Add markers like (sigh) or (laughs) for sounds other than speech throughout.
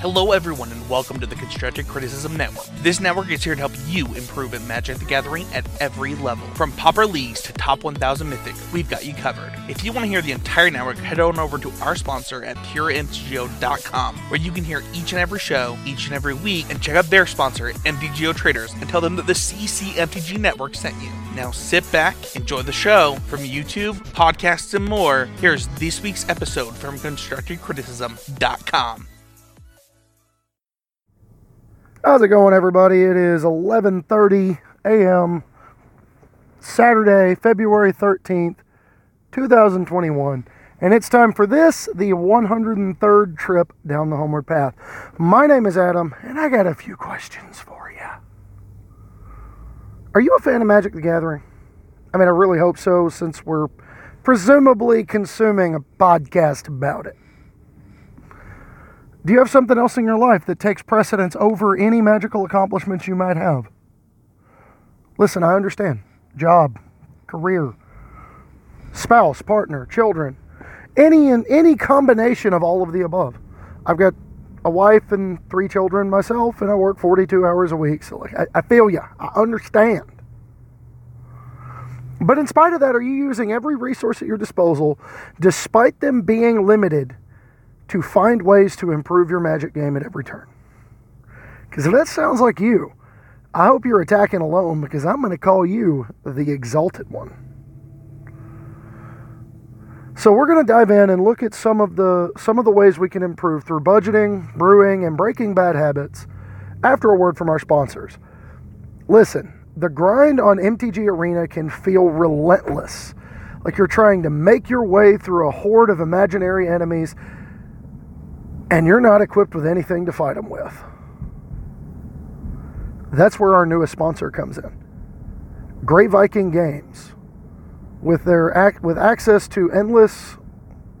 Hello, everyone, and welcome to the Constructive Criticism Network. This network is here to help you improve at Magic the Gathering at every level. From Pauper Leagues to Top 1000 Mythic, we've got you covered. If you want to hear the entire network, head on over to our sponsor at PureMTGO.com, where you can hear each and every show, each and every week, and check out their sponsor, MTGO Traders, and tell them that the CCMTG Network sent you. Now sit back, enjoy the show. From YouTube, podcasts, and more, here's this week's episode from ConstructiveCriticism.com. How's it going, everybody? It is 11:30 a.m. Saturday, February 13th, 2021, and it's time for this, the 103rd trip down the homeward path. My name is Adam, and I got a few questions for you. Are you a fan of Magic the Gathering? I mean, I really hope so, since we're presumably consuming a podcast about it. Do you have something else in your life that takes precedence over any magical accomplishments you might have? Listen, I understand. Job, career, spouse, partner, children, any and any combination of all of the above. I've got a wife and three children myself, and I work 42 hours a week. So, like, I, I feel you. I understand. But in spite of that, are you using every resource at your disposal, despite them being limited? To find ways to improve your magic game at every turn. Because if that sounds like you, I hope you're attacking alone because I'm going to call you the exalted one. So we're going to dive in and look at some of the some of the ways we can improve through budgeting, brewing, and breaking bad habits after a word from our sponsors. Listen, the grind on MTG Arena can feel relentless. Like you're trying to make your way through a horde of imaginary enemies and you're not equipped with anything to fight them with. That's where our newest sponsor comes in. Great Viking Games, with their with access to endless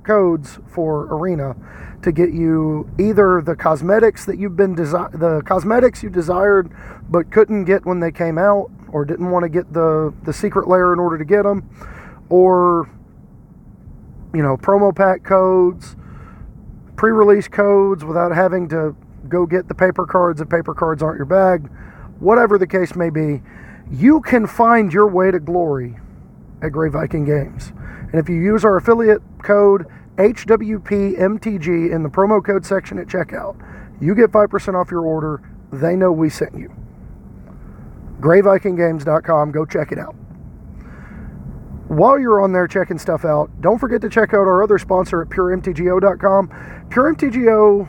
codes for Arena to get you either the cosmetics that you've been desi- the cosmetics you desired but couldn't get when they came out or didn't want to get the the secret layer in order to get them or you know promo pack codes pre release codes without having to go get the paper cards if paper cards aren't your bag, whatever the case may be, you can find your way to glory at Great Viking Games. And if you use our affiliate code HWPMTG in the promo code section at checkout, you get 5% off your order. They know we sent you. GreatVikingGames.com, go check it out while you're on there checking stuff out, don't forget to check out our other sponsor at puremtgo.com. PureMTGO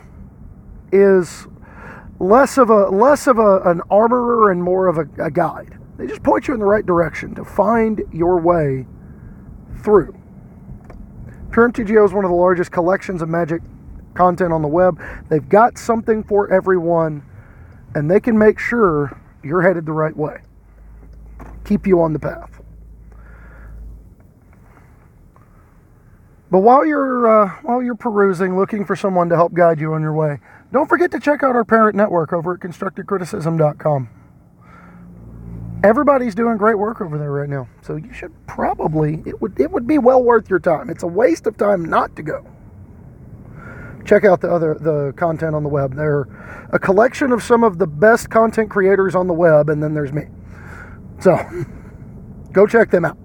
is less of a less of a, an armorer and more of a, a guide. They just point you in the right direction to find your way through. PureMTGO is one of the largest collections of magic content on the web. They've got something for everyone, and they can make sure you're headed the right way. Keep you on the path. But while you're uh, while you're perusing, looking for someone to help guide you on your way, don't forget to check out our parent network over at constructivecriticism.com. Everybody's doing great work over there right now, so you should probably it would it would be well worth your time. It's a waste of time not to go. Check out the other the content on the web. They're a collection of some of the best content creators on the web, and then there's me. So (laughs) go check them out.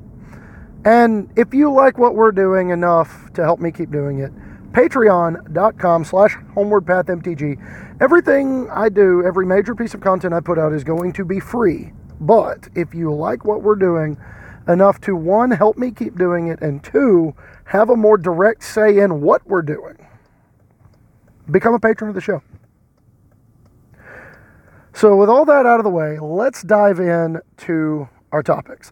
And if you like what we're doing enough to help me keep doing it, patreon.com slash homewardpathmtg. Everything I do, every major piece of content I put out is going to be free. But if you like what we're doing enough to one, help me keep doing it, and two, have a more direct say in what we're doing, become a patron of the show. So, with all that out of the way, let's dive in to our topics.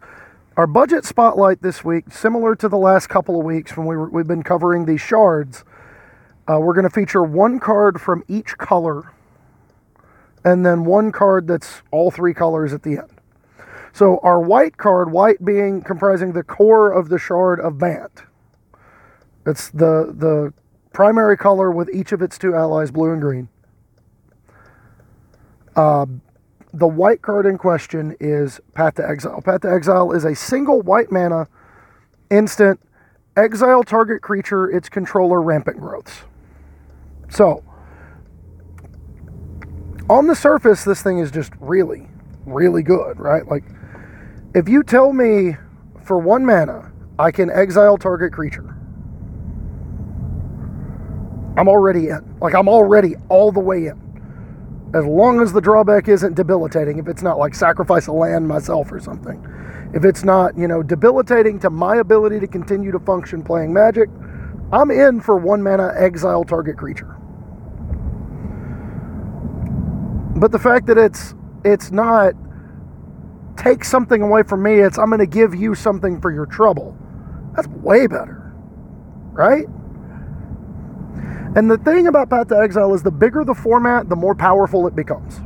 Our budget spotlight this week, similar to the last couple of weeks when we were, we've been covering these shards, uh, we're going to feature one card from each color and then one card that's all three colors at the end. So our white card, white being comprising the core of the shard of Bant. It's the the primary color with each of its two allies, blue and green. Uh, the white card in question is Path to Exile. Path to Exile is a single white mana instant exile target creature, its controller rampant growths. So, on the surface, this thing is just really, really good, right? Like, if you tell me for one mana, I can exile target creature, I'm already in. Like, I'm already all the way in. As long as the drawback isn't debilitating, if it's not like sacrifice a land myself or something. If it's not, you know, debilitating to my ability to continue to function playing magic, I'm in for one mana exile target creature. But the fact that it's it's not take something away from me, it's I'm to give you something for your trouble. That's way better. Right? And the thing about Path to Exile is the bigger the format, the more powerful it becomes,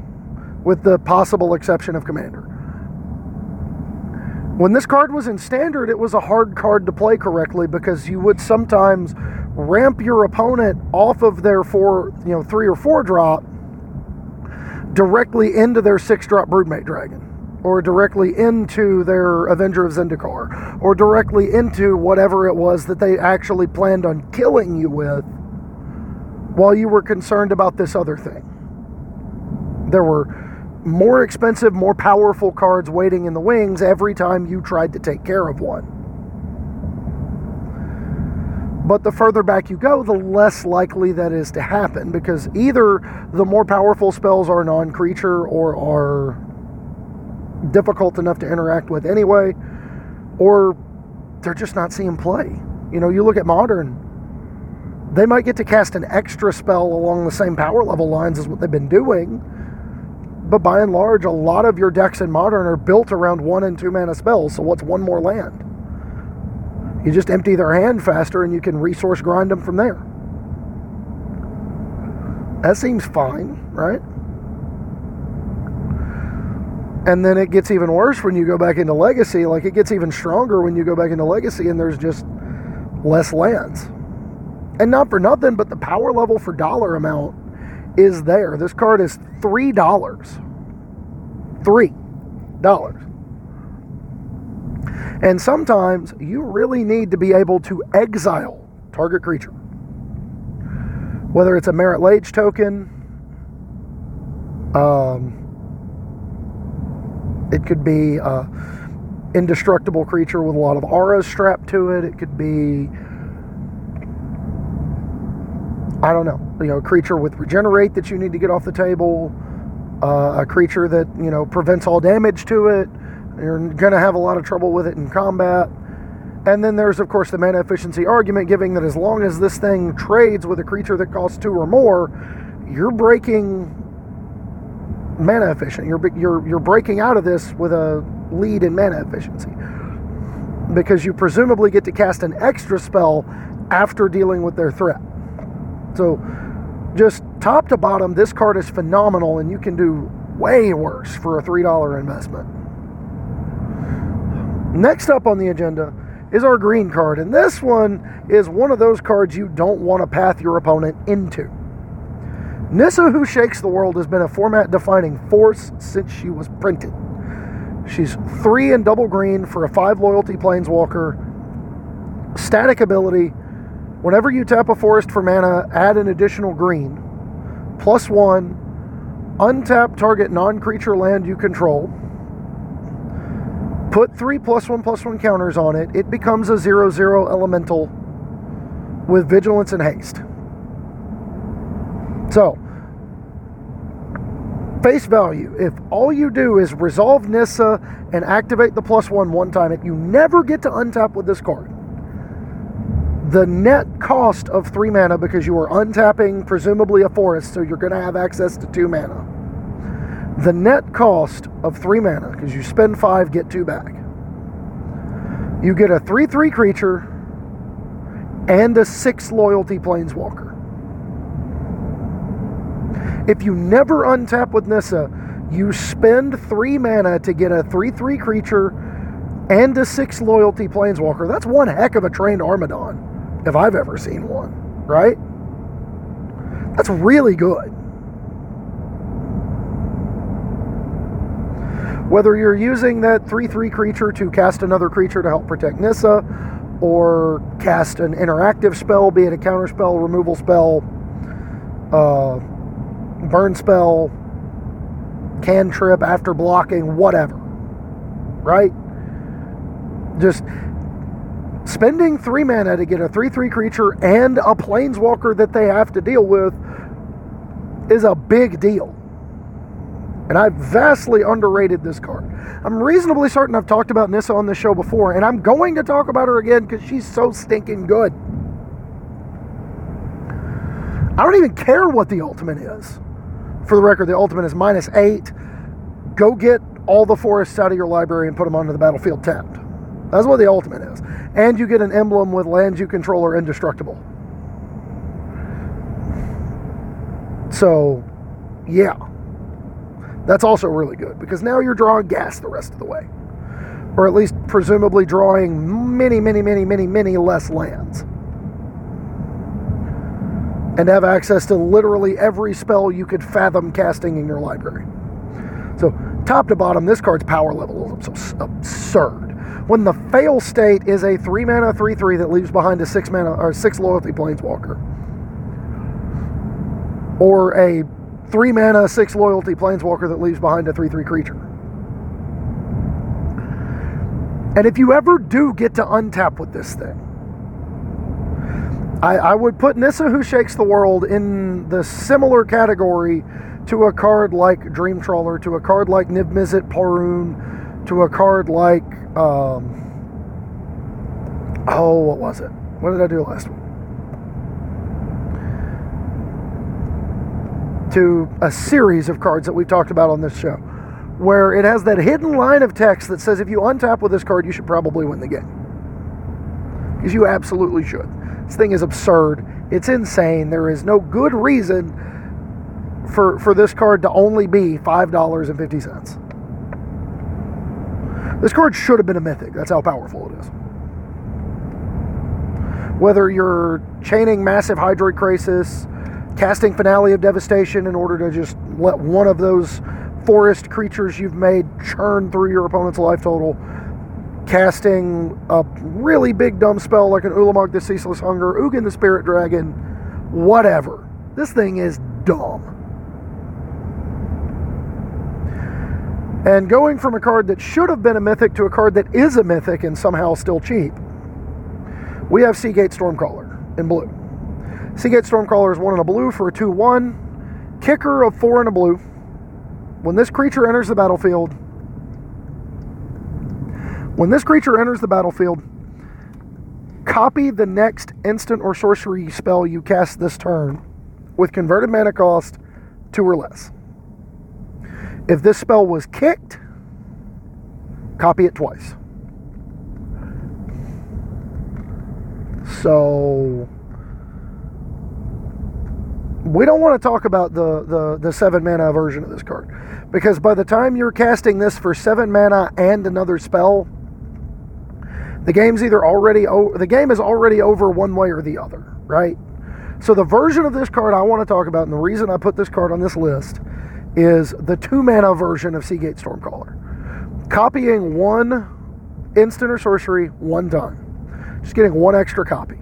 with the possible exception of Commander. When this card was in Standard, it was a hard card to play correctly because you would sometimes ramp your opponent off of their four, you know, three or four drop directly into their six drop Broodmate Dragon, or directly into their Avenger of Zendikar, or directly into whatever it was that they actually planned on killing you with while you were concerned about this other thing. There were more expensive, more powerful cards waiting in the wings every time you tried to take care of one. But the further back you go, the less likely that is to happen because either the more powerful spells are non creature or are difficult enough to interact with anyway, or they're just not seeing play. You know, you look at modern, they might get to cast an extra spell along the same power level lines as what they've been doing. But by and large, a lot of your decks in Modern are built around one and two mana spells. So what's one more land? You just empty their hand faster and you can resource grind them from there. That seems fine, right? And then it gets even worse when you go back into Legacy. Like it gets even stronger when you go back into Legacy and there's just less lands. And not for nothing, but the power level for dollar amount is there. This card is three dollars. Three dollars. And sometimes you really need to be able to exile target creature. Whether it's a Marit Lage token, um, it could be a indestructible creature with a lot of auras strapped to it. It could be I don't know, you know, a creature with regenerate that you need to get off the table, uh, a creature that, you know, prevents all damage to it. You're going to have a lot of trouble with it in combat. And then there's, of course, the mana efficiency argument, giving that as long as this thing trades with a creature that costs two or more, you're breaking mana efficient. You're, you're, you're breaking out of this with a lead in mana efficiency. Because you presumably get to cast an extra spell after dealing with their threat. So, just top to bottom, this card is phenomenal, and you can do way worse for a $3 investment. Next up on the agenda is our green card, and this one is one of those cards you don't want to path your opponent into. Nissa, who shakes the world, has been a format defining force since she was printed. She's three and double green for a five loyalty planeswalker, static ability, Whenever you tap a forest for mana, add an additional green. Plus one. Untap target non creature land you control. Put three plus one plus one counters on it. It becomes a zero zero elemental with vigilance and haste. So, face value, if all you do is resolve Nissa and activate the plus one one time, if you never get to untap with this card the net cost of three mana because you are untapping presumably a forest, so you're going to have access to two mana. The net cost of three mana because you spend five, get two back. You get a 3 3 creature and a 6 loyalty planeswalker. If you never untap with Nissa, you spend three mana to get a 3 3 creature and a 6 loyalty planeswalker. That's one heck of a trained Armada if I've ever seen one, right? That's really good. Whether you're using that 3 3 creature to cast another creature to help protect Nissa, or cast an interactive spell, be it a counter spell, removal spell, uh, burn spell, cantrip after blocking, whatever. Right? Just spending three mana to get a 3 3 creature and a planeswalker that they have to deal with is a big deal. And I vastly underrated this card. I'm reasonably certain I've talked about Nissa on this show before, and I'm going to talk about her again because she's so stinking good. I don't even care what the ultimate is. For the record, the ultimate is minus eight. Go get all the forests out of your library and put them onto the battlefield tapped. That's what the ultimate is. And you get an emblem with lands you control are indestructible. So, yeah. That's also really good because now you're drawing gas the rest of the way. Or at least presumably drawing many, many, many, many, many less lands. And have access to literally every spell you could fathom casting in your library. So, top to bottom, this card's power level is absurd. When the fail state is a 3 mana 3 3 that leaves behind a 6 mana or 6 loyalty planeswalker. Or a three mana, six loyalty planeswalker that leaves behind a 3 3 creature. And if you ever do get to untap with this thing, I, I would put Nissa Who Shakes the World in the similar category to a card like Dream Trawler, to a card like Niv Mizzet Parun, to a card like, um, oh, what was it? What did I do last week? to a series of cards that we've talked about on this show, where it has that hidden line of text that says if you untap with this card, you should probably win the game. Because you absolutely should. This thing is absurd. It's insane. There is no good reason for, for this card to only be $5.50. This card should have been a mythic. That's how powerful it is. Whether you're chaining massive Hydroid Krasis, casting Finale of Devastation in order to just let one of those forest creatures you've made churn through your opponent's life total. Casting a really big dumb spell like an Ulamog the Ceaseless Hunger, Ugin the Spirit Dragon, whatever. This thing is dumb. And going from a card that should have been a mythic to a card that is a mythic and somehow still cheap, we have Sea Gate Stormcaller in blue. Sea Gate Stormcaller is one in a blue for a 2 1. Kicker of four in a blue. When this creature enters the battlefield, when this creature enters the battlefield, copy the next instant or sorcery spell you cast this turn with converted mana cost two or less. If this spell was kicked, copy it twice. So we don't want to talk about the, the, the seven mana version of this card because by the time you're casting this for seven mana and another spell, the game's either already the game is already over one way or the other, right? So the version of this card I want to talk about, and the reason I put this card on this list is the two mana version of Sea Gate Stormcaller, copying one instant or sorcery one time, just getting one extra copy.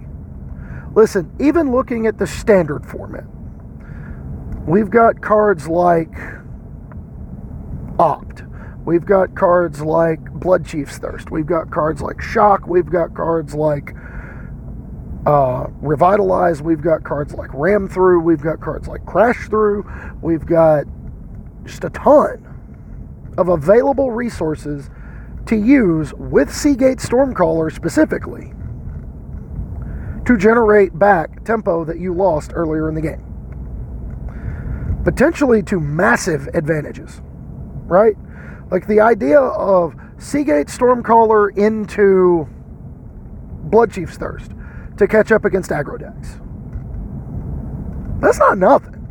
Listen, even looking at the standard format, We've got cards like Opt. We've got cards like Blood Chief's Thirst. We've got cards like Shock. We've got cards like uh, Revitalize. We've got cards like Ram Through. We've got cards like Crash Through. We've got just a ton of available resources to use with Sea Gate Stormcaller specifically to generate back tempo that you lost earlier in the game potentially to massive advantages, right? Like the idea of Sea Gate Stormcaller into Bloodchief's Thirst to catch up against aggro decks. That's not nothing.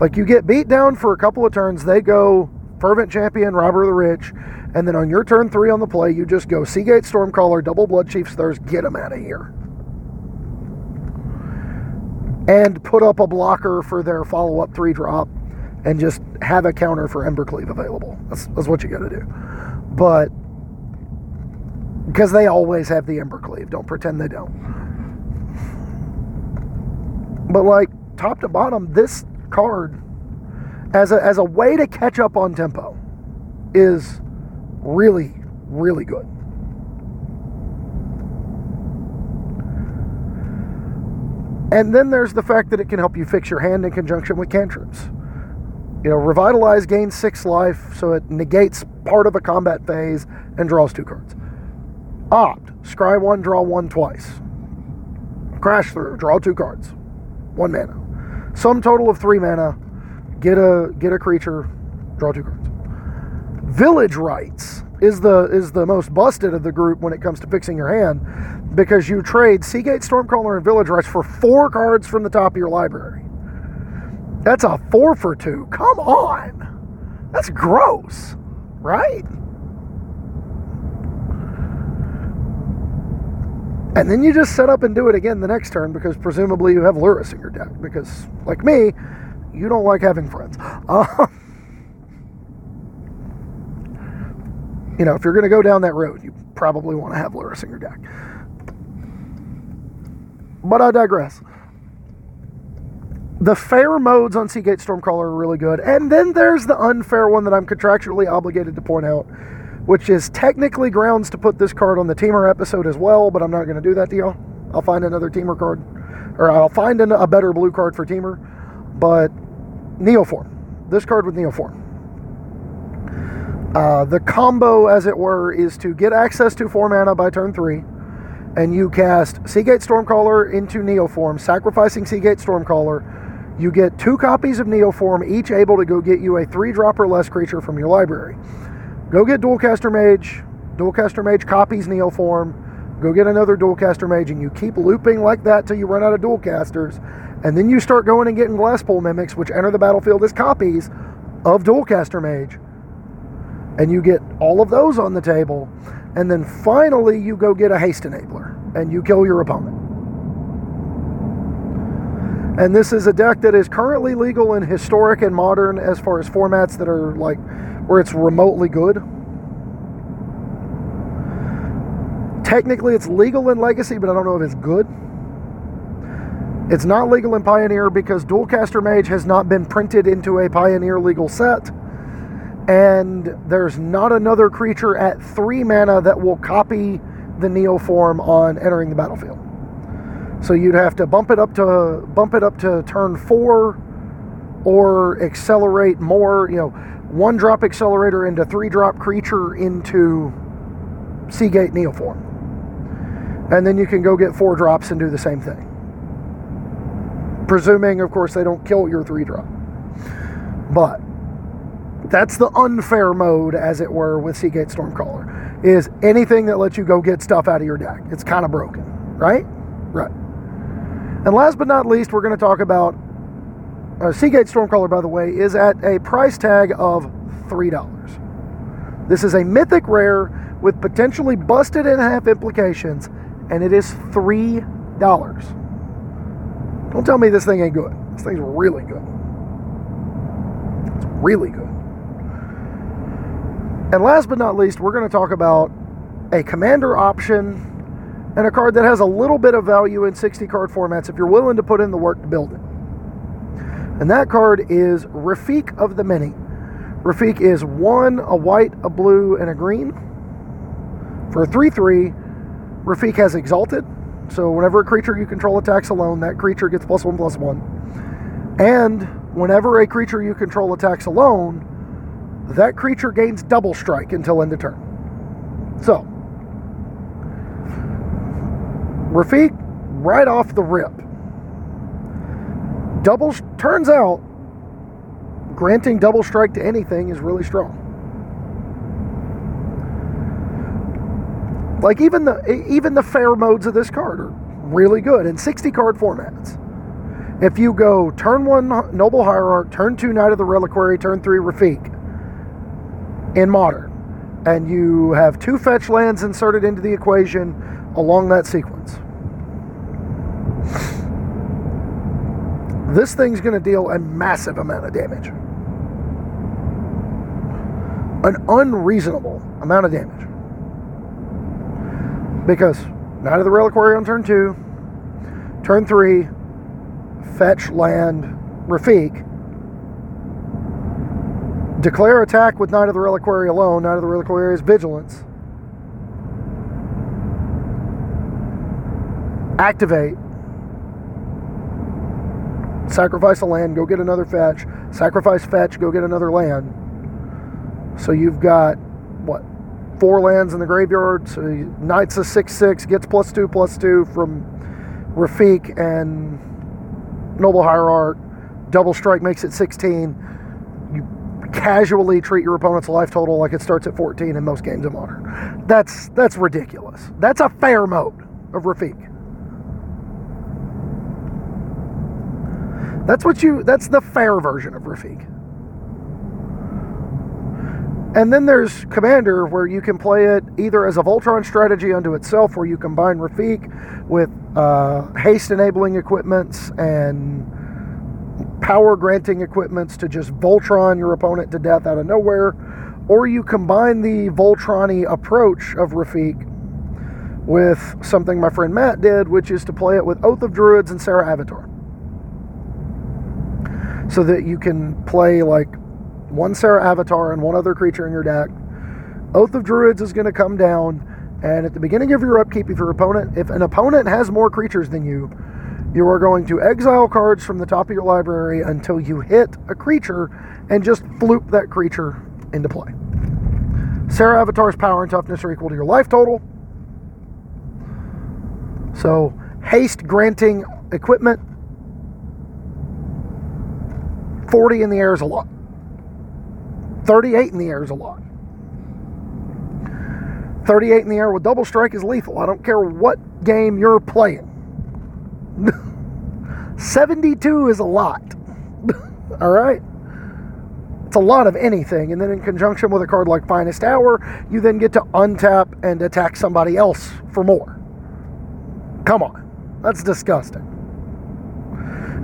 Like you get beat down for a couple of turns, they go Fervent Champion, Robber of the Rich, and then on your turn three on the play, you just go Sea Gate Stormcaller, double Bloodchief's Thirst, get them out of here and put up a blocker for their follow up three drop and just have a counter for Embercleave available. That's, that's what you got to do. But because they always have the Embercleave, don't pretend they don't. But like top to bottom, this card as a, as a way to catch up on tempo is really, really good. And then there's the fact that it can help you fix your hand in conjunction with cantrips. You know, Revitalize gains six life, so it negates part of a combat phase and draws two cards. Opt, scry one, draw one twice. Crash through, draw two cards. One mana. Sum total of three mana, get a get a creature, draw two cards. Village Rites is the is the most busted of the group when it comes to fixing your hand because you trade Sea Gate Stormcaller and Village Rites for four cards from the top of your library. That's a four for two. Come on. That's gross, right? And then you just set up and do it again the next turn because presumably you have Lurrus in your deck. Because, like me, you don't like having friends. Uh, (laughs) you know, if you're going to go down that road, you probably want to have Lurrus in your deck. But I digress. The fair modes on Sea Gate Stormcaller are really good. And then there's the unfair one that I'm contractually obligated to point out, which is technically grounds to put this card on the Temur episode as well, but I'm not going to do that to y'all. I'll find another Temur card, or I'll find a better blue card for Temur. But Neoform, this card with Neoform. Uh, the combo, as it were, is to get access to four mana by turn three and you cast Sea Gate Stormcaller into Neoform, sacrificing Sea Gate Stormcaller. You get two copies of Neoform, each able to go get you a three drop or less creature from your library. Go get Dualcaster Mage. Dualcaster Mage copies Neoform. Go get another Dualcaster Mage, and you keep looping like that till you run out of Dualcasters. And then you start going and getting Glasspool Mimics, which enter the battlefield as copies of Dualcaster Mage. And you get all of those on the table and then finally you go get a haste enabler and you kill your opponent. And this is a deck that is currently legal in historic and modern as far as formats that are like where it's remotely good. Technically, it's legal in Legacy, but I don't know if it's good. It's not legal in Pioneer because Dualcaster Mage has not been printed into a Pioneer legal set and there's not another creature at three mana that will copy the Neoform on entering the battlefield. So you'd have to bump it up to bump it up to turn four, or accelerate more. You know, one drop accelerator into three drop creature into Sea Gate Neoform, and then you can go get four drops and do the same thing. Presuming, of course, they don't kill your three drop, but that's the unfair mode, as it were, with Sea Gate Stormcaller. Is anything that lets you go get stuff out of your deck. It's kind of broken, right? Right. And last but not least, we're going to talk about uh, Sea Gate Stormcaller, by the way, is at a price tag of $3. This is a mythic rare with potentially busted in half implications, and it is $3. Don't tell me this thing ain't good. This thing's really good. It's really good. And last but not least, we're going to talk about a commander option and a card that has a little bit of value in 60 card formats if you're willing to put in the work to build it. And that card is Rafiq of the Many. Rafiq is one, a white, a blue, and a green. For a 3 3, Rafiq has Exalted. So whenever a creature you control attacks alone, that creature gets plus one plus one. And whenever a creature you control attacks alone, that creature gains double strike until end of turn. So, Rafiq, right off the rip, double turns out granting double strike to anything is really strong. Like even the even the fair modes of this card are really good in 60 card formats. If you go turn one Noble Hierarch, turn two Knight of the Reliquary, turn three Rafiq, in modern, and you have two fetch lands inserted into the equation along that sequence. This thing's going to deal a massive amount of damage. An unreasonable amount of damage. Because Knight of the Reliquary on turn two, turn three, fetch land, Rafiq, Declare attack with Knight of the Reliquary alone. Knight of the Reliquary is vigilance. Activate. Sacrifice a land, go get another fetch. Sacrifice fetch, go get another land. So you've got what? Four lands in the graveyard. So Knight's a 6 6, gets plus 2 plus 2 from Rafiq and Noble Hierarch. Double strike makes it 16. You casually treat your opponent's life total like it starts at 14 in most games of Modern. That's that's ridiculous. That's a fair mode of Rafiq. That's what you that's the fair version of Rafiq. And then there's Commander, where you can play it either as a Voltron strategy unto itself, where you combine Rafiq with uh, haste enabling equipments and power granting equipments to just Voltron your opponent to death out of nowhere, or you combine the Voltron approach of Rafiq with something my friend Matt did, which is to play it with Oath of Druids and Serra Avatar. So that you can play like one Serra Avatar and one other creature in your deck. Oath of Druids is going to come down, and at the beginning of your upkeep, if your opponent, if an opponent has more creatures than you, you are going to exile cards from the top of your library until you hit a creature and just floop that creature into play. Serra Avatar's power and toughness are equal to your life total. So, haste granting equipment, 40 in the air is a lot. 38 in the air is a lot. 38 in the air with double strike is lethal. I don't care what game you're playing. (laughs) 72 is a lot. (laughs) All right? It's a lot of anything. And then in conjunction with a card like Finest Hour, you then get to untap and attack somebody else for more. Come on. That's disgusting.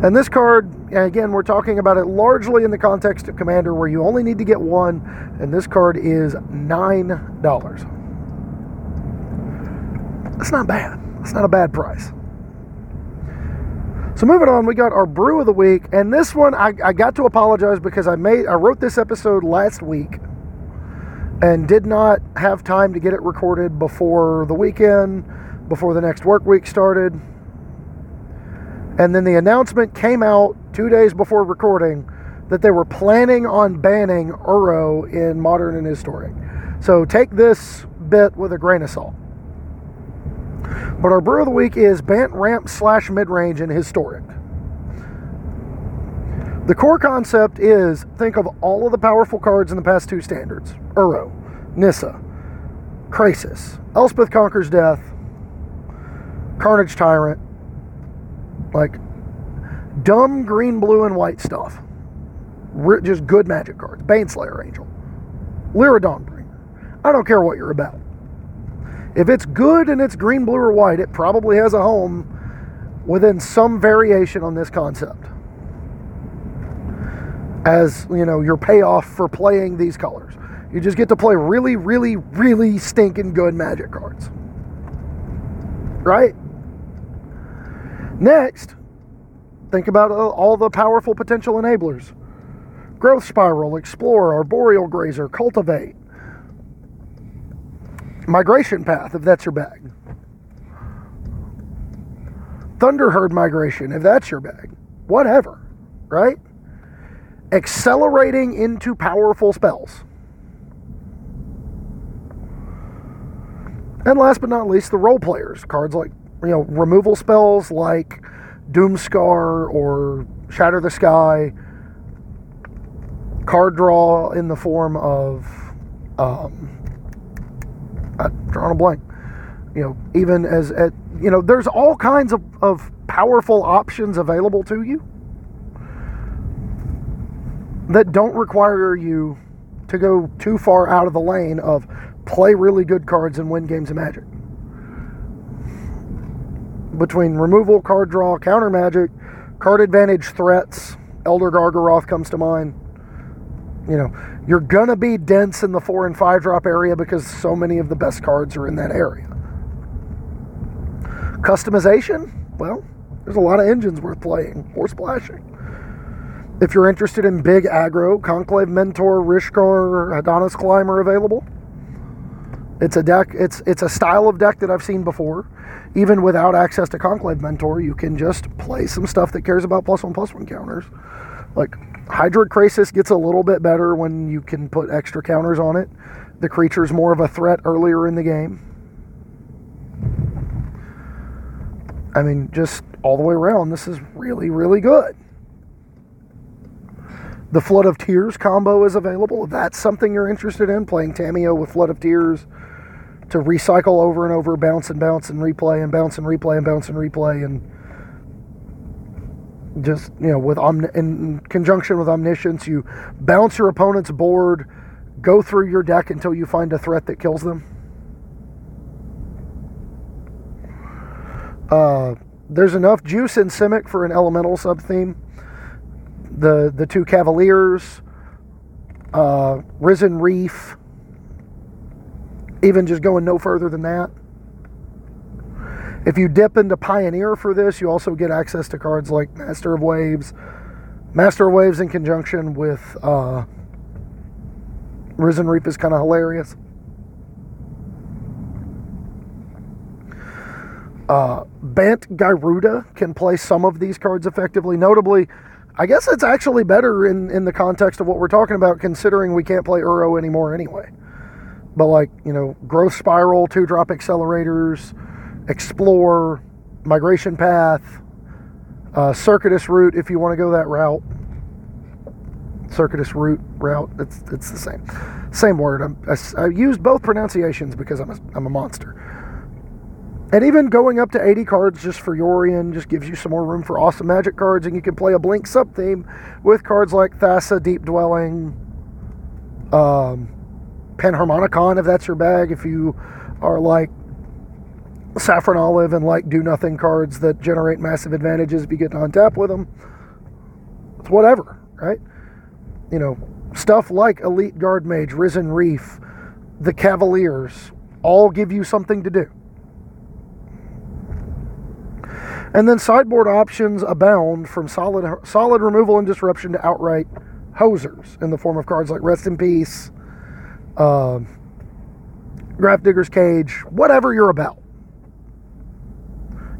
And this card, again, we're talking about it largely in the context of Commander, where you only need to get one, and this card is $9. That's not bad. That's not a bad price. So moving on, we got our brew of the week, and this one I, I got to apologize because I made I wrote this episode last week and did not have time to get it recorded before the weekend, before the next work week started. And then the announcement came out two days before recording that they were planning on banning Uro in modern and historic. So take this bit with a grain of salt. But our brew of the week is Bant Ramp slash mid range and historic. The core concept is think of all of the powerful cards in the past two standards Uro, Nissa, Krasis, Elspeth Conquers Death, Carnage Tyrant, like dumb green, blue, and white stuff. just good magic cards. Baneslayer Angel. Lyra Dawnbringer. I don't care what you're about. If it's good and it's green, blue, or white, it probably has a home within some variation on this concept. As, you know, your payoff for playing these colors. You just get to play really, really, really stinking good magic cards. Right? Next, think about uh, all the powerful potential enablers growth spiral, explore, arboreal grazer, cultivate, migration path, if that's your bag, thunder herd migration, if that's your bag, whatever, right? Accelerating into powerful spells. And last but not least, the role players. Cards like you know, removal spells like Doomskar or Shatter the Sky, card draw in the form of, um, I'm drawing a blank. You know, even as, at, you know, there's all kinds of, of powerful options available to you that don't require you to go too far out of the lane of play really good cards and win games of magic between removal, card draw, counter magic, card advantage threats. Elder Gargaroth comes to mind. You know, you're going to be dense in the four and five drop area because so many of the best cards are in that area. Customization? Well, there's a lot of engines worth playing or splashing. If you're interested in big aggro, Conclave Mentor, Rishkar, Adonis Climb are available. It's a deck. It's it's a style of deck that I've seen before. Even without access to Conclave Mentor, you can just play some stuff that cares about plus one plus one counters. Like Hydroid Krasis gets a little bit better when you can put extra counters on it. The creature's more of a threat earlier in the game. I mean, just all the way around, this is really, really good. The Flood of Tears combo is available. If that's something you're interested in, playing Tamiyo with Flood of Tears to recycle over and over, bounce and bounce and replay and bounce and replay and bounce and replay and just you know with omni- in conjunction with omniscience you bounce your opponent's board go through your deck until you find a threat that kills them. Uh, there's enough juice in Simic for an elemental sub theme. The the two cavaliers uh, risen reef even just going no further than that if you dip into Pioneer for this, you also get access to cards like Master of Waves. Master of Waves in conjunction with uh, Risen Reef is kind of hilarious. Uh, Bant Gyruda can play some of these cards effectively. Notably, I guess it's actually better in, in the context of what we're talking about, considering we can't play Uro anymore anyway. But, like, you know, Growth Spiral, two drop accelerators, explore, migration path, uh, circuitous route if you want to go that route. Circuitous route route. It's it's the same same word. I'm, I, I used both pronunciations because I'm a, I'm a monster. And even going up to 80 cards just for Yorion just gives you some more room for awesome magic cards, and you can play a blink sub theme with cards like Thassa, Deep Dwelling, um, Panharmonicon if that's your bag. If you are like saffron olive and like do nothing cards that generate massive advantages if you get on tap with them. It's whatever, right? You know, stuff like Elite Guard Mage, Risen Reef, the Cavaliers all give you something to do. And then sideboard options abound from solid solid removal and disruption to outright hosers in the form of cards like Rest in Peace, uh, Grafdigger's Cage, whatever you're about.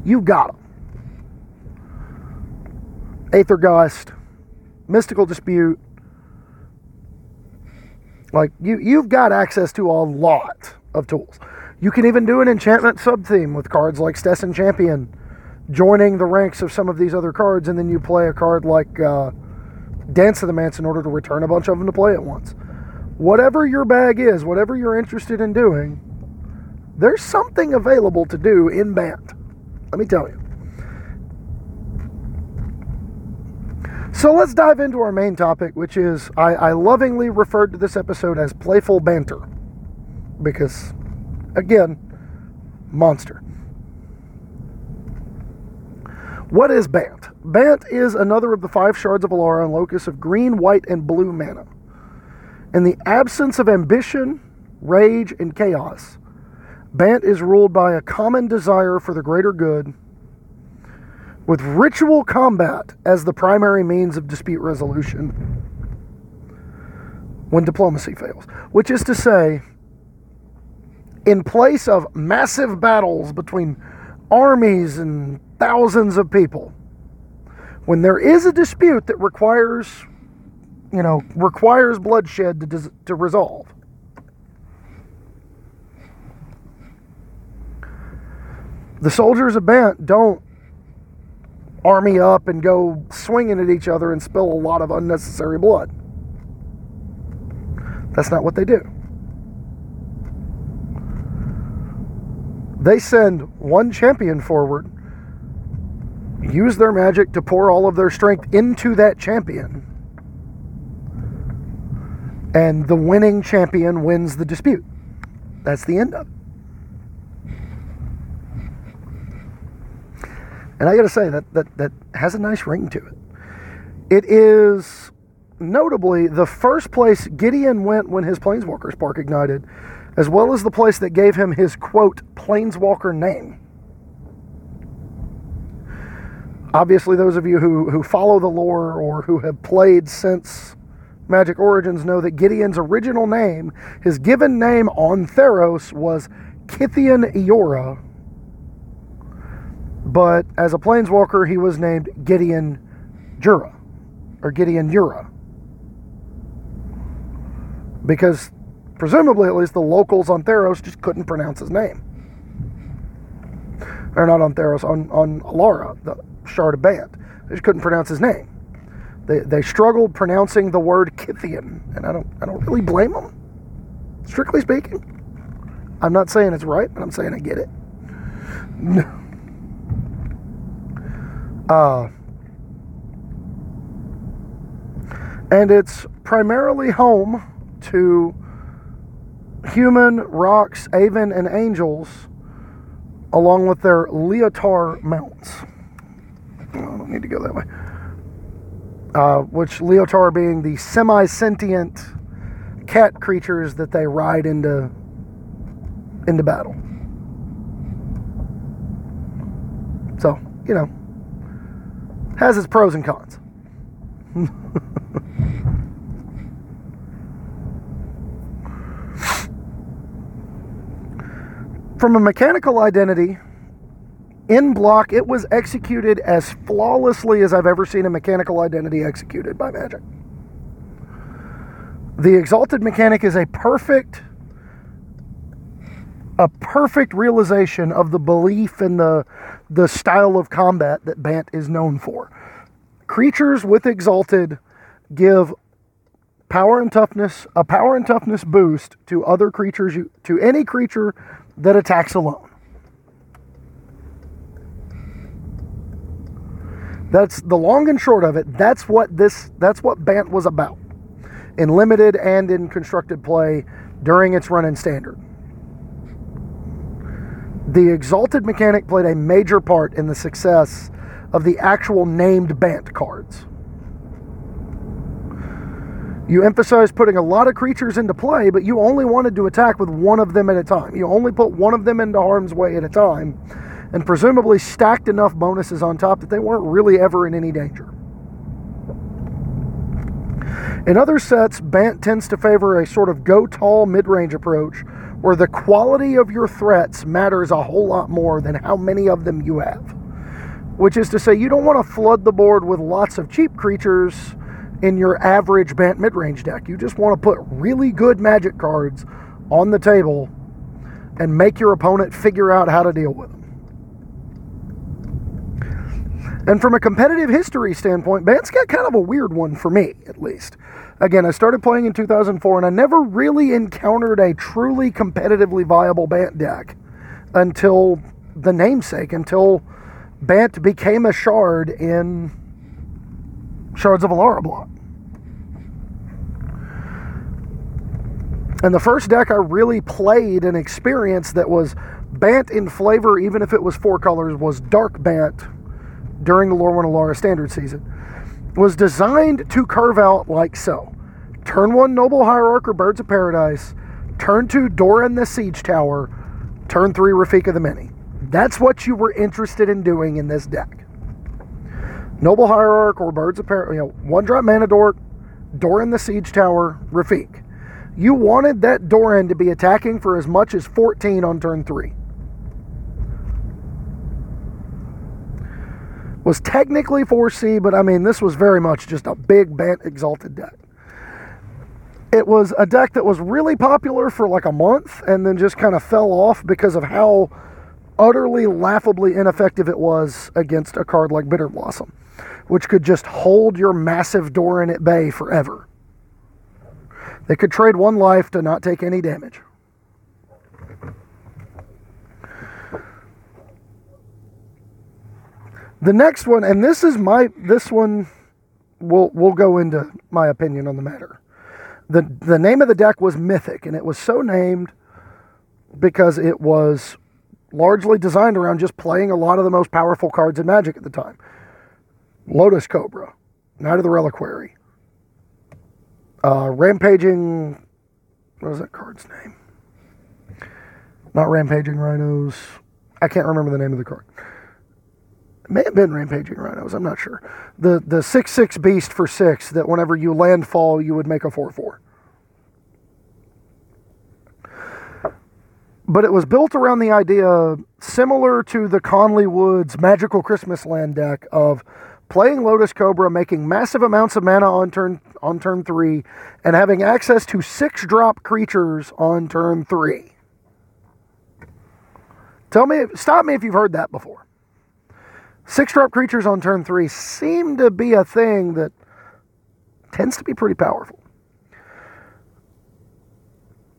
You've got them. Aethergust, Mystical Dispute. Like you, you've got access to a lot of tools. You can even do an enchantment sub theme with cards like Setessan Champion, joining the ranks of some of these other cards, and then you play a card like uh, Dance of the Manse in order to return a bunch of them to play at once. Whatever your bag is, whatever you're interested in doing, there's something available to do in Bant. Let me tell you. So let's dive into our main topic, which is I, I lovingly referred to this episode as playful banter. Because, again, monster. What is Bant? Bant is another of the five shards of Alara and locus of green, white, and blue mana. In the absence of ambition, rage, and chaos, Bant is ruled by a common desire for the greater good, with ritual combat as the primary means of dispute resolution when diplomacy fails. Which is to say, in place of massive battles between armies and thousands of people, when there is a dispute that requires, you know, requires bloodshed to, to resolve, The soldiers of Bant don't army up and go swinging at each other and spill a lot of unnecessary blood. That's not what they do. They send one champion forward, use their magic to pour all of their strength into that champion, and the winning champion wins the dispute. That's the end of it. And I got to say that, that that has a nice ring to it. It is notably the first place Gideon went when his Planeswalker spark ignited, as well as the place that gave him his quote Planeswalker name. Obviously, those of you who, who follow the lore or who have played since Magic Origins know that Gideon's original name, his given name on Theros, was Kytheon Iora. But as a planeswalker, he was named Gideon Jura, or Gideon Ura. Because presumably, at least, the locals on Theros just couldn't pronounce his name. Or not on Theros, on, on Alara, the Shard of Bant. They just couldn't pronounce his name. They, they struggled pronouncing the word Kytheon, and I don't I don't really blame them. Strictly speaking, I'm not saying it's right, but I'm saying I get it. uh, and it's primarily home to human, rhox, Aven, and angels, along with their Leotau mounts. Oh, I don't need to go that way. Uh, which Leotau being the semi sentient cat creatures that they ride into into battle. So, you know, has its pros and cons. (laughs) From a mechanical identity, in block, it was executed as flawlessly as I've ever seen a mechanical identity executed by Magic. The Exalted mechanic is a perfect a perfect realization of the belief in the the style of combat that Bant is known for. Creatures with Exalted give power and toughness, a power and toughness boost to other creatures, to any creature that attacks alone. That's the long and short of it. That's what this that's what Bant was about in limited and in constructed play during its run in standard. The exalted mechanic played a major part in the success of the actual named Bant cards. You emphasized putting a lot of creatures into play, but you only wanted to attack with one of them at a time. You only put one of them into harm's way at a time and presumably stacked enough bonuses on top that they weren't really ever in any danger. In other sets, Bant tends to favor a sort of go tall mid range approach where the quality of your threats matters a whole lot more than how many of them you have. Which is to say, you don't want to flood the board with lots of cheap creatures in your average Bant mid range deck. You just want to put really good magic cards on the table and make your opponent figure out how to deal with them. And from a competitive history standpoint, Bant's got kind of a weird one for me, at least. Again, I started playing in 2004 and I never really encountered a truly competitively viable Bant deck until the namesake, until Bant became a shard in Shards of Alara block. And the first deck I really played and experienced that was Bant in flavor, even if it was four colors, was Dark Bant during the Lorwyn Alara standard season was designed to curve out like so. Turn one Noble Hierarch or Birds of Paradise, turn two Doran the Siege Tower, turn three Rafiq of the Many. That's what you were interested in doing in this deck. Noble Hierarch or Birds of Paradise, you know, one drop mana dork, Doran the Siege Tower, Rafiq. You wanted that Doran to be attacking for as much as 14 on turn three. Was technically 4C, but I mean, this was very much just a big Bant Exalted deck. It was a deck that was really popular for like a month and then just kind of fell off because of how utterly laughably ineffective it was against a card like Bitter Blossom, which could just hold your massive Doran at bay forever. They could trade one life to not take any damage. The next one, and this is my this one we'll we'll go into my opinion on the matter. The the name of the deck was Mythic, and it was so named because it was largely designed around just playing a lot of the most powerful cards in Magic at the time. Lotus Cobra, Knight of the Reliquary, uh, Rampaging. What was that card's name? Not Rampaging Rhinos. I can't remember the name of the card May have been rampaging rhinos. I'm not sure. The the six six beast for six that whenever you landfall you would make a four four. But it was built around the idea similar to the Conley Woods Magical Christmas Land deck of playing Lotus Cobra, making massive amounts of mana on turn on turn three, and having access to six drop creatures on turn three. Tell me, stop me if you've heard that before. Six drop creatures on turn three seem to be a thing that tends to be pretty powerful.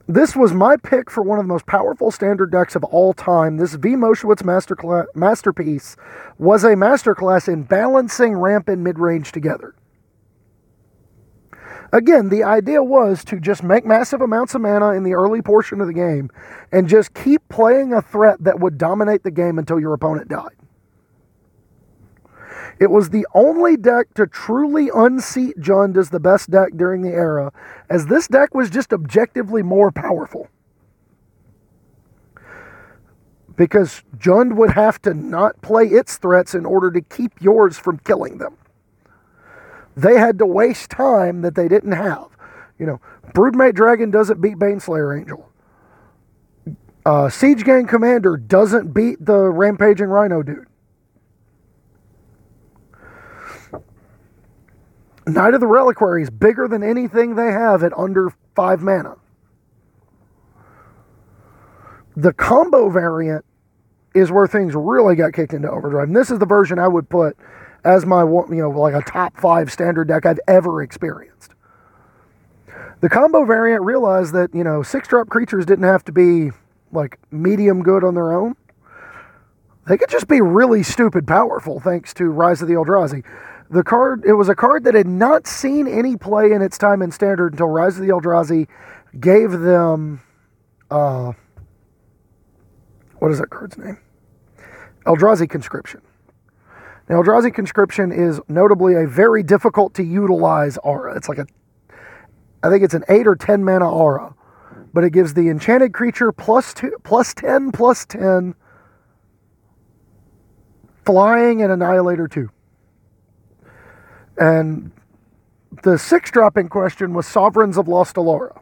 This was my pick for one of the most powerful standard decks of all time. This Zvi Mowshowitz master masterpiece was a masterclass in balancing ramp and mid range together. Again, the idea was to just make massive amounts of mana in the early portion of the game and just keep playing a threat that would dominate the game until your opponent died. It was the only deck to truly unseat Jund as the best deck during the era, as this deck was just objectively more powerful. Because Jund would have to not play its threats in order to keep yours from killing them. They had to waste time that they didn't have. You know, Broodmate Dragon doesn't beat Baneslayer Angel. Uh, Siege Gang Commander doesn't beat the Rampaging Rhino dude. Knight of the Reliquary is bigger than anything they have at under five mana. The combo variant is where things really got kicked into overdrive. And this is the version I would put as my you know like a top five standard deck I've ever experienced. The combo variant realized that you know six drop creatures didn't have to be like medium good on their own. They could just be really stupid powerful thanks to Rise of the Eldrazi. The card, it was a card that had not seen any play in its time in standard until Rise of the Eldrazi gave them, uh, what is that card's name? Eldrazi Conscription. Now, Eldrazi Conscription is notably a very difficult to utilize aura. It's like a, I think it's an 8 or 10 mana aura, but it gives the enchanted creature plus, two, plus 10, plus 10, flying and Annihilator 2. And the six drop in question was Sovereigns of Lost Alara.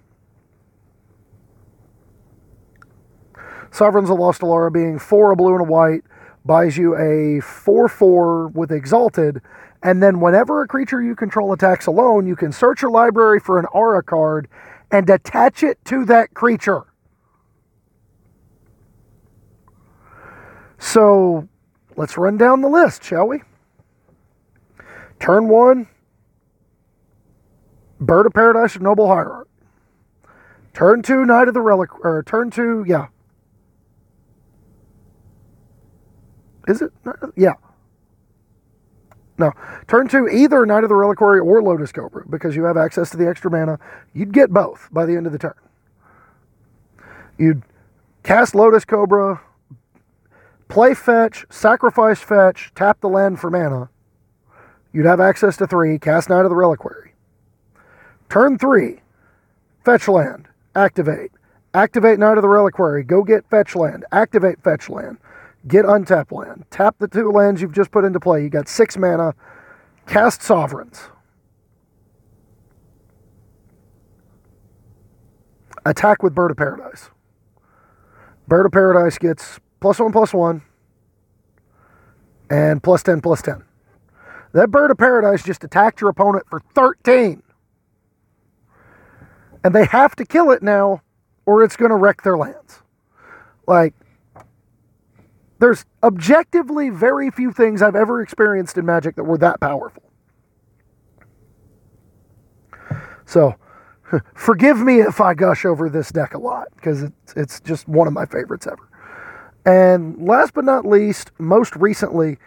Sovereigns of Lost Alara being four, a blue, and a white, buys you a 4 4 with Exalted. And then, whenever a creature you control attacks alone, you can search your library for an aura card and attach it to that creature. So, let's run down the list, shall we? Turn one, Bird of Paradise, Noble Hierarch. Turn two, Knight of the Relic, or turn two, yeah. Is it? Yeah. No. Turn two, either Knight of the Reliquary or Lotus Cobra, because you have access to the extra mana. You'd get both by the end of the turn. You'd cast Lotus Cobra, play fetch, sacrifice fetch, tap the land for mana you'd have access to three, cast Knight of the Reliquary. Turn three, fetch land, activate. Activate Knight of the Reliquary, go get fetch land, activate fetch land, get untap land, tap the two lands you've just put into play. You got six mana, cast Sovereigns. Attack with Bird of Paradise. Bird of Paradise gets plus one, plus one, and plus 10, plus 10. That bird of paradise just attacked your opponent for 13. And they have to kill it now, or it's going to wreck their lands. Like, there's objectively very few things I've ever experienced in Magic that were that powerful. So, (laughs) forgive me if I gush over this deck a lot, because it's, it's just one of my favorites ever. And last but not least, most recently,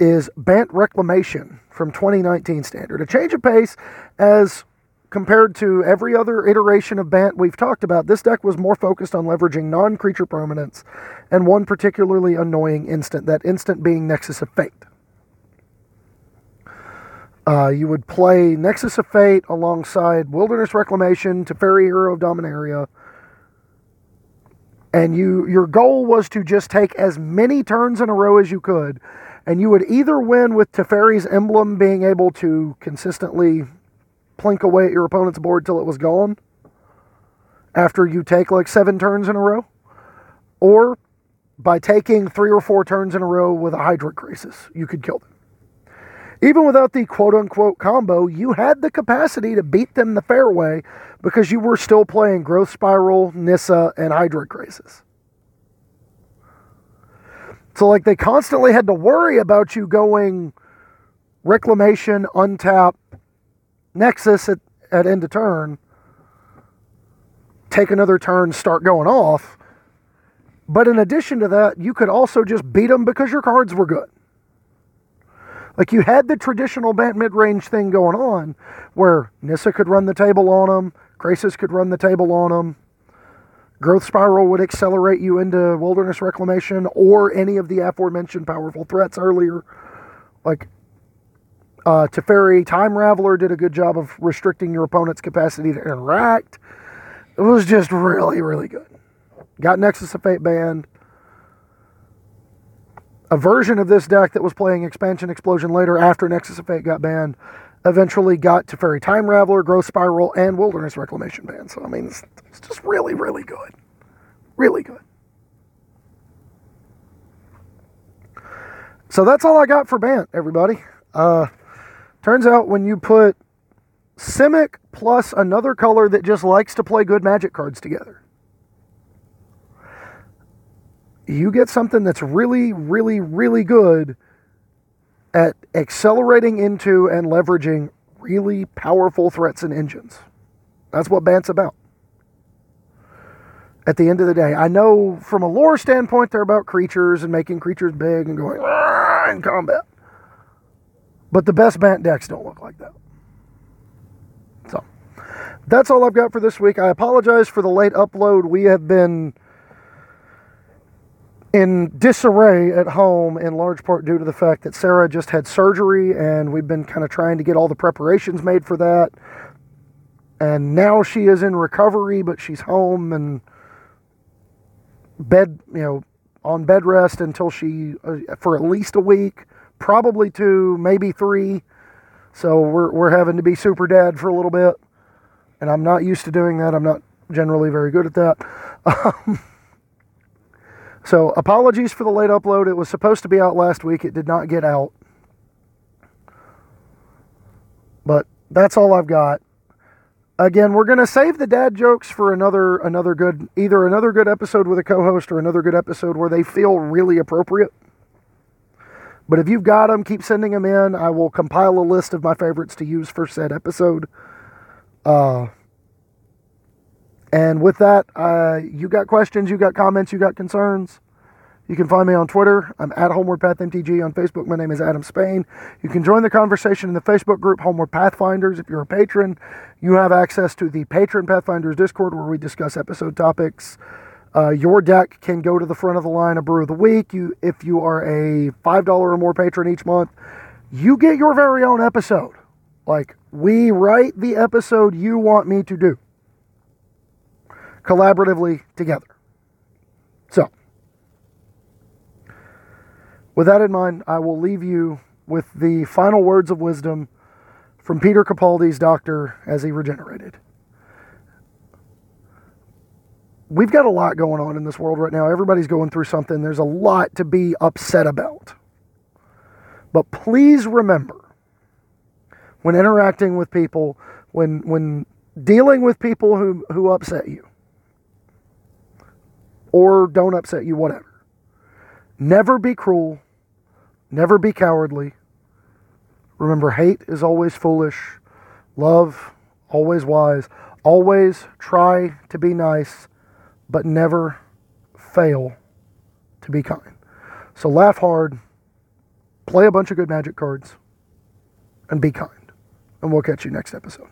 is Bant Reclamation from 2019 standard. A change of pace as compared to every other iteration of Bant we've talked about. This deck was more focused on leveraging non creature permanents and one particularly annoying instant, that instant being Nexus of Fate. Uh, you would play Nexus of Fate alongside Wilderness Reclamation, to Teferi Hero of Dominaria, and you your goal was to just take as many turns in a row as you could And you would either win with Teferi's emblem being able to consistently plink away at your opponent's board till it was gone after you take like seven turns in a row, or by taking three or four turns in a row with a Hydroid Krasis, you could kill them. Even without the quote unquote combo, you had the capacity to beat them the fair way because you were still playing Growth Spiral, Nissa, and Hydroid Krasis. So, like, they constantly had to worry about you going Reclamation, Untap, Nexus at, at end of turn, take another turn, start going off. But in addition to that, you could also just beat them because your cards were good. Like you had the traditional mid range thing going on where Nissa could run the table on them, Krasis could run the table on them, Growth Spiral would accelerate you into Wilderness Reclamation or any of the aforementioned powerful threats earlier. Like uh, Teferi Time Raveler did a good job of restricting your opponent's capacity to interact. It was just really, really good. Got Nexus of Fate banned. A version of this deck that was playing Expansion Explosion later after Nexus of Fate got banned eventually got Teferi Time Raveler, Growth Spiral, and Wilderness Reclamation banned. So, I mean, it's, it's just really, really good. Really good. So that's all I got for Bant, everybody. Uh, turns out when you put Simic plus another color that just likes to play good magic cards together. You get something that's really, really, really good at accelerating into and leveraging really powerful threats and engines. That's what Bant's about. At the end of the day, I know from a lore standpoint, they're about creatures and making creatures big and going in combat. But the best Bant decks don't look like that. So that's all I've got for this week. I apologize for the late upload. We have been in disarray at home in large part due to the fact that Sarah just had surgery and we've been kind of trying to get all the preparations made for that. And now she is in recovery, but she's home and bed, you know, on bed rest until she, uh, for at least a week, probably two, maybe three. So we're, we're having to be super dad for a little bit. And I'm not used to doing that. I'm not generally very good at that. Um, (laughs) so apologies for the late upload. It was supposed to be out last week. It did not get out. But that's all I've got. Again, we're going to save the dad jokes for another another good either another good episode with a co-host or another good episode where they feel really appropriate. But if you've got them, keep sending them in. I will compile a list of my favorites to use for said episode. Uh, and with that, uh, you got questions, you got comments, you got concerns. You can find me on Twitter. I'm at Homeward Path MTG. On Facebook, my name is Adam Spain. You can join the conversation in the Facebook group Homeward Pathfinders. If you're a patron, you have access to the Patron Pathfinders Discord where we discuss episode topics. Uh, your deck can go to the front of the line of Brew of the Week. You, if you are a $5 or more patron each month, you get your very own episode. Like, we write the episode you want me to do collaboratively together. So, with that in mind, I will leave you with the final words of wisdom from Peter Capaldi's doctor as he regenerated. We've got a lot going on in this world right now. Everybody's going through something. There's a lot to be upset about. But please remember when interacting with people, when when dealing with people who, who upset you or don't upset you, whatever. Never be cruel, never be cowardly. Remember, hate is always foolish, love always wise. Always try to be nice, but never fail to be kind. So laugh hard, play a bunch of good magic cards, and be kind and we'll catch you next episode.